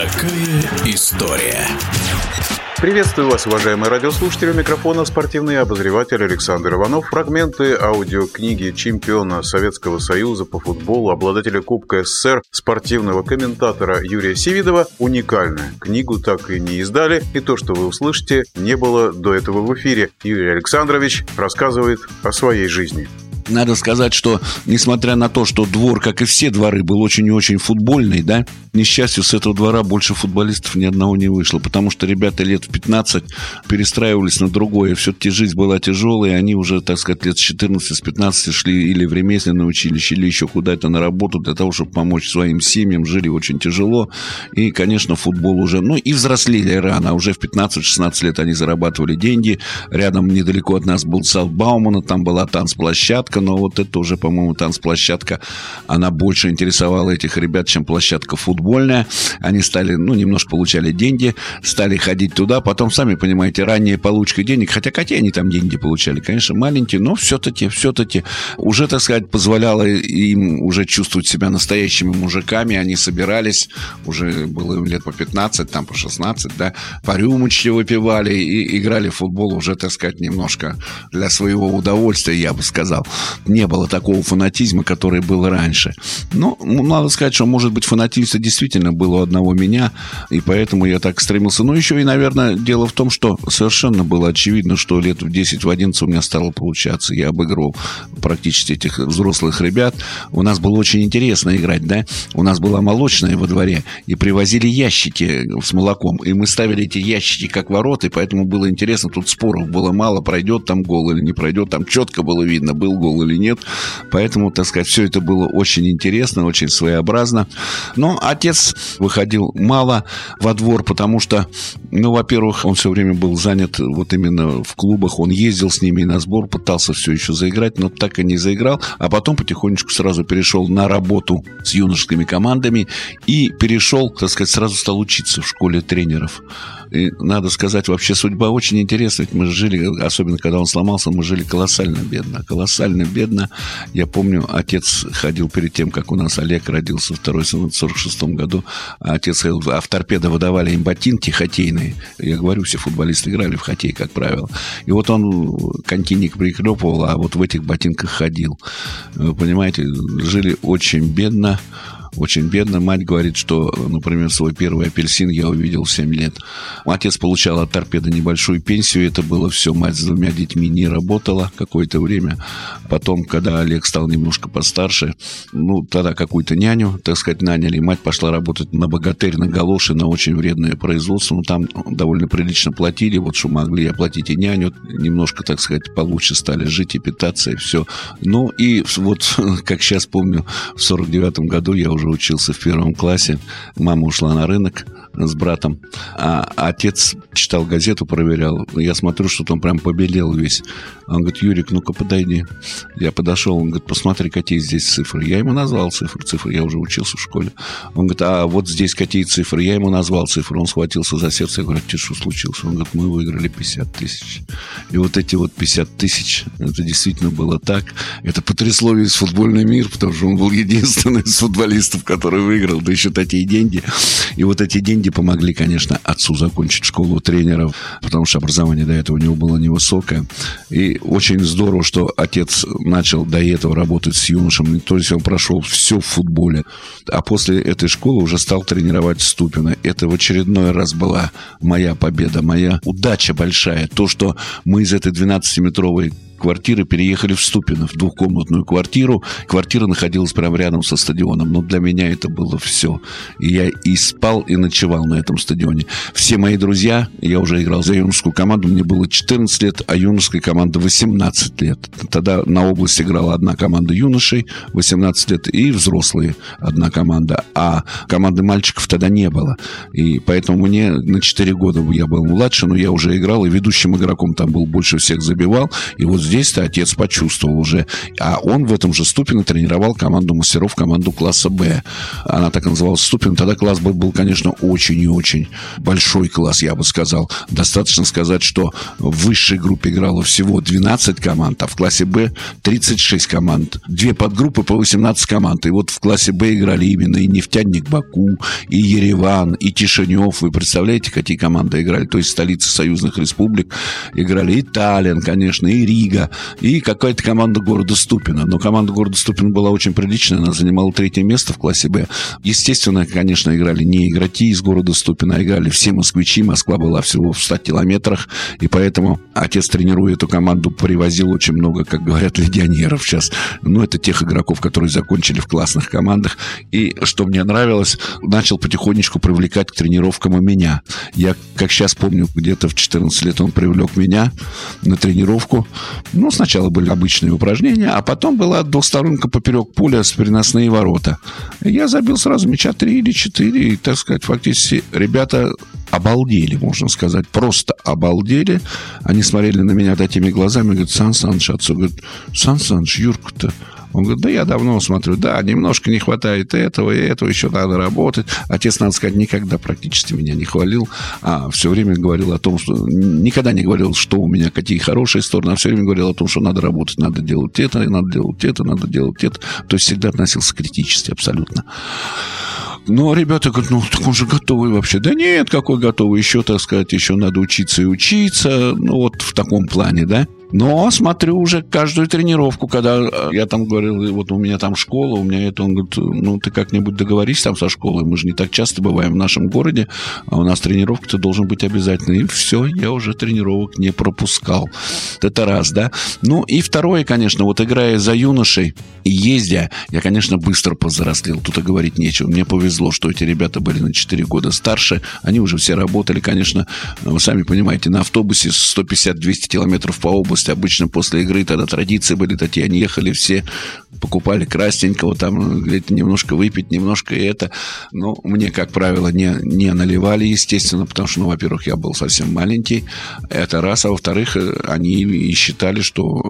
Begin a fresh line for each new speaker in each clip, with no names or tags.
Такая история.
Приветствую вас, уважаемые радиослушатели. У микрофона спортивный обозреватель Александр Иванов. Фрагменты аудиокниги чемпиона Советского Союза по футболу, обладателя Кубка СССР, спортивного комментатора Юрия Сивидова. Уникальная. Книгу так и не издали, и то, что вы услышите, не было до этого в эфире. Юрий Александрович рассказывает о своей жизни.
Надо сказать, что несмотря на то, что двор, как и все дворы, был очень и очень футбольный, да, несчастью, с этого двора больше футболистов ни одного не вышло, потому что ребята лет в 15 перестраивались на другое. Все-таки жизнь была тяжелая, они уже, так сказать, лет с 14, с 15 шли или в ремесленное училище, или еще куда-то на работу для того, чтобы помочь своим семьям. Жили очень тяжело. И, конечно, футбол уже... Ну, и взрослели рано. Уже в 15-16 лет они зарабатывали деньги. Рядом недалеко от нас был Саутбаумана, там была танцплощадка, но вот это уже, по-моему, танцплощадка, она больше интересовала этих ребят, чем площадка футбольная. Они стали, ну, немножко получали деньги, стали ходить туда. Потом, сами понимаете, ранняя получка денег, хотя какие они там деньги получали, конечно, маленькие, но все-таки, все-таки уже, так сказать, позволяло им уже чувствовать себя настоящими мужиками. Они собирались, уже было им лет по 15, там по 16, да, по рюмочке выпивали и играли в футбол уже, так сказать, немножко для своего удовольствия, я бы сказал. Не было такого фанатизма, который был раньше. Ну, надо сказать, что, может быть, фанатизм действительно было у одного меня, и поэтому я так стремился. Ну, еще и, наверное, дело в том, что совершенно было очевидно, что лет в 10, в 11 у меня стало получаться. Я обыгрывал практически этих взрослых ребят. У нас было очень интересно играть, да? У нас была молочная во дворе, и привозили ящики с молоком, и мы ставили эти ящики как ворота, и поэтому было интересно, тут споров было мало, пройдет там гол или не пройдет, там четко было видно, был гол или нет. Поэтому, так сказать, все это было очень интересно, очень своеобразно. Но отец выходил мало во двор, потому что, ну, во-первых, он все время был занят вот именно в клубах, он ездил с ними на сбор, пытался все еще заиграть, но так и не заиграл, а потом потихонечку сразу перешел на работу с юношескими командами и перешел, так сказать, сразу стал учиться в школе тренеров. И надо сказать, вообще судьба очень интересная. Мы жили, особенно когда он сломался, мы жили колоссально бедно. Колоссально бедно. Я помню, отец ходил перед тем, как у нас Олег родился, второй сын в 46 году. Отец ходил, а в торпедо выдавали им ботинки хоккейные. Я говорю, все футболисты играли в хоккей, как правило. И вот он континник прикрепывал, а вот в этих ботинках ходил. Вы понимаете, жили очень бедно очень бедно. Мать говорит, что, например, свой первый апельсин я увидел в 7 лет. Отец получал от торпеды небольшую пенсию. Это было все. Мать с двумя детьми не работала какое-то время. Потом, когда Олег стал немножко постарше, ну, тогда какую-то няню, так сказать, наняли. Мать пошла работать на богатырь, на галоши, на очень вредное производство. Ну, там довольно прилично платили. Вот что могли оплатить и няню. Немножко, так сказать, получше стали жить и питаться, и все. Ну, и вот, как сейчас помню, в 49 году я уже уже учился в первом классе. Мама ушла на рынок с братом. А отец читал газету, проверял. Я смотрю, что он прям побелел весь. Он говорит, Юрик, ну-ка подойди. Я подошел, он говорит, посмотри, какие здесь цифры. Я ему назвал цифры, цифры, я уже учился в школе. Он говорит, а вот здесь какие цифры? Я ему назвал цифры. Он схватился за сердце. Я говорю, ты что случилось? Он говорит, мы выиграли 50 тысяч. И вот эти вот 50 тысяч, это действительно было так. Это потрясло весь футбольный мир, потому что он был единственный из футболистов, который выиграл. Да еще такие деньги. И вот эти деньги помогли, конечно, отцу закончить школу тренеров, потому что образование до этого у него было невысокое. И очень здорово, что отец начал до этого работать с юношами. То есть он прошел все в футболе. А после этой школы уже стал тренировать Ступина. Это в очередной раз была моя победа, моя удача большая. То, что мы из этой 12-метровой квартиры переехали в Ступино, в двухкомнатную квартиру. Квартира находилась прямо рядом со стадионом. Но для меня это было все. И я и спал, и ночевал на этом стадионе. Все мои друзья, я уже играл за юношескую команду, мне было 14 лет, а юношеская команда 18 лет. Тогда на область играла одна команда юношей, 18 лет, и взрослые одна команда. А команды мальчиков тогда не было. И поэтому мне на 4 года я был младше, но я уже играл, и ведущим игроком там был больше всех забивал. И вот здесь-то отец почувствовал уже. А он в этом же Ступино тренировал команду мастеров, команду класса Б. Она так называлась Ступино. Тогда класс Б был, конечно, очень и очень большой класс, я бы сказал. Достаточно сказать, что в высшей группе играло всего 12 команд, а в классе Б 36 команд. Две подгруппы по 18 команд. И вот в классе Б играли именно и «Нефтяник Баку», и Ереван, и Тишинев. Вы представляете, какие команды играли? То есть столицы союзных республик играли и Таллин, конечно, и Рига, и какая-то команда города Ступина. Но команда города Ступина была очень приличная, она занимала третье место в классе Б. Естественно, конечно, играли не игроки из города Ступина, а играли все москвичи. Москва была всего в 100 километрах, и поэтому отец, тренируя эту команду, привозил очень много, как говорят, легионеров сейчас. Ну, это тех игроков, которые закончили в классных командах. И, что мне нравилось, начал потихонечку привлекать к тренировкам и меня. Я, как сейчас помню, где-то в 14 лет он привлек меня на тренировку. Ну, сначала были обычные упражнения, а потом была двухсторонка поперек поля с переносные ворота. Я забил сразу мяча 3 или 4, и, так сказать, фактически ребята обалдели, можно сказать, просто обалдели. Они смотрели на меня такими глазами, говорят, Сан Саныч, отцу, говорит, Сан Саныч, Юрка-то, он говорит, да я давно смотрю, да, немножко не хватает этого, и этого еще надо работать. Отец, надо сказать, никогда практически меня не хвалил, а все время говорил о том, что... Никогда не говорил, что у меня какие хорошие стороны, а все время говорил о том, что надо работать, надо делать это, надо делать это, надо делать это. То есть всегда относился критически абсолютно. А ребята говорят, ну, так он же готовый вообще. Да нет, какой готовый, еще, так сказать, еще надо учиться и учиться. Ну, вот в таком плане, да. Но смотрю уже каждую тренировку, когда э, я там говорил, вот у меня там школа, у меня это, он говорит, ну ты как-нибудь договорись там со школой, мы же не так часто бываем в нашем городе, а у нас тренировка-то должен быть обязательно. И все, я уже тренировок не пропускал. Это раз, да. Ну и второе, конечно, вот играя за юношей и ездя, я, конечно, быстро повзрослел, тут и говорить нечего. Мне повезло, что эти ребята были на 4 года старше, они уже все работали, конечно, вы сами понимаете, на автобусе 150-200 километров по области есть обычно после игры тогда традиции были такие, они ехали все, покупали красненького, там где-то немножко выпить, немножко это. Но мне, как правило, не, не наливали, естественно, потому что, ну, во-первых, я был совсем маленький, это раз, а во-вторых, они и считали, что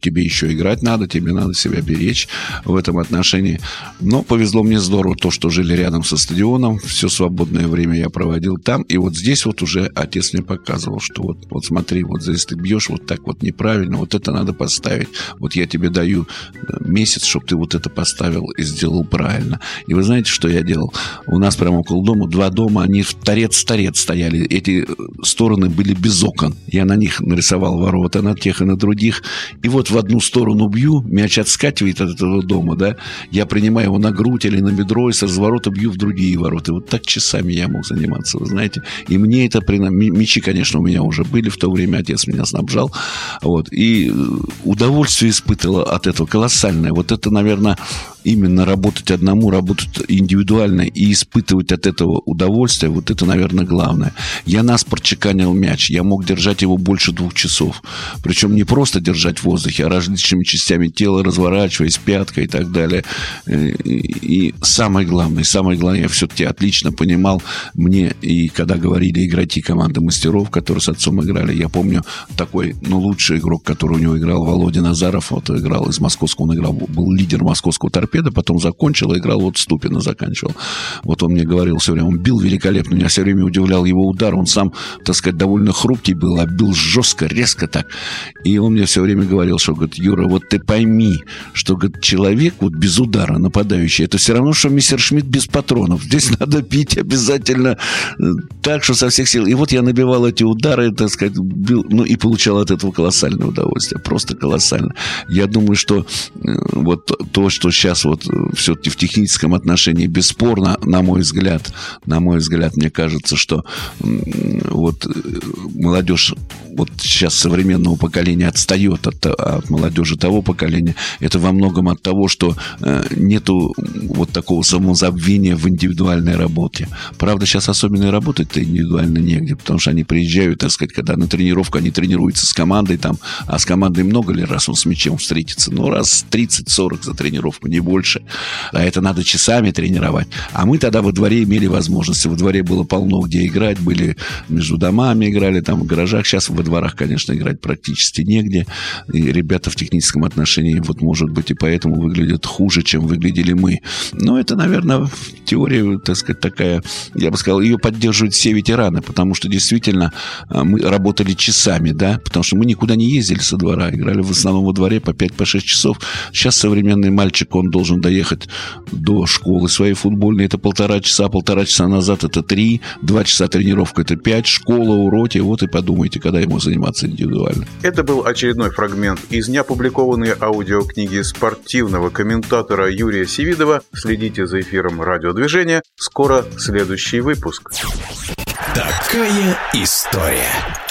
тебе еще играть надо, тебе надо себя беречь в этом отношении. Но повезло мне здорово то, что жили рядом со стадионом, все свободное время я проводил там, и вот здесь вот уже отец мне показывал, что вот, вот смотри, вот здесь ты бьешь вот так вот неправильно, вот это надо поставить. Вот я тебе даю э, месяц, чтобы ты вот это поставил и сделал правильно. И вы знаете, что я делал? У нас прямо около дома два дома, они в торец-торец стояли. Эти э, стороны были без окон. Я на них нарисовал ворота, на тех и на других. И вот в одну сторону бью, мяч отскакивает от этого дома, да, я принимаю его на грудь или на бедро и с разворота бью в другие ворота. Вот так часами я мог заниматься, вы знаете. И мне это... Мечи, конечно, у меня уже были в то время, отец меня снабжал. Вот. И э, удовольствие испытывала от этого колоссальное. Вот это, наверное, именно работать одному, работать индивидуально и испытывать от этого удовольствие, вот это, наверное, главное. Я наспор чеканил мяч, я мог держать его больше двух часов. Причем не просто держать в воздухе, а различными частями тела, разворачиваясь, пяткой и так далее. Э, и самое главное, самое главное, я все-таки отлично понимал, мне и когда говорили игроки команды мастеров, которые с отцом играли, я помню такой, ну, лучший игрок, который у него играл, Володя Назаров, вот играл из московского, он играл, был лидер московского торпеда, потом закончил, играл, вот Ступина заканчивал. Вот он мне говорил все время, он бил великолепно, меня все время удивлял его удар, он сам, так сказать, довольно хрупкий был, а бил жестко, резко так. И он мне все время говорил, что, говорит, Юра, вот ты пойми, что, говорит, человек вот без удара нападающий, это все равно, что мистер Шмидт без патронов. Здесь надо пить обязательно э, так, что со всех сил. И вот я набивал эти удары, так сказать, бил, ну и получал от этого колоссальное удовольствие, просто колоссально. Я думаю, что э, вот то, что сейчас вот э, все-таки в техническом отношении бесспорно, на мой взгляд, на мой взгляд, мне кажется, что вот э, молодежь вот сейчас современного поколения отстает от, от молодежи того поколения. Это во многом от того, что э, нету вот такого самозабвения в индивидуальной работе. Правда, сейчас особенно работать-то индивидуально негде, потому что они приезжают, так сказать, когда на тренировку, они тренируются с командой, там, а с командой много ли раз он с мячом встретится? Ну, раз 30-40 за тренировку, не больше. А это надо часами тренировать. А мы тогда во дворе имели возможности. Во дворе было полно где играть, были между домами играли, там в гаражах. Сейчас во дворах, конечно, играть практически негде. И ребята в техническом отношении, вот, может быть, и поэтому выглядят хуже, чем выглядели мы. Но это, наверное, теория, так сказать, такая, я бы сказал, ее поддерживают все ветераны, потому что действительно а, мы работали часами, да, потому что мы никуда не ездили со двора, играли в основном во дворе по 5-6 по часов. Сейчас современный мальчик, он должен доехать до школы своей футбольной, это полтора часа, полтора часа назад это три, два часа тренировка это пять, школа, уроки, вот и подумайте, когда ему заниматься индивидуально.
Это был очередной фрагмент из неопубликованной аудиокниги спортивного комментатора Юрия Сивидова. Следите за эфиром радиодвижения. Скоро следующий выпуск.
Такая история.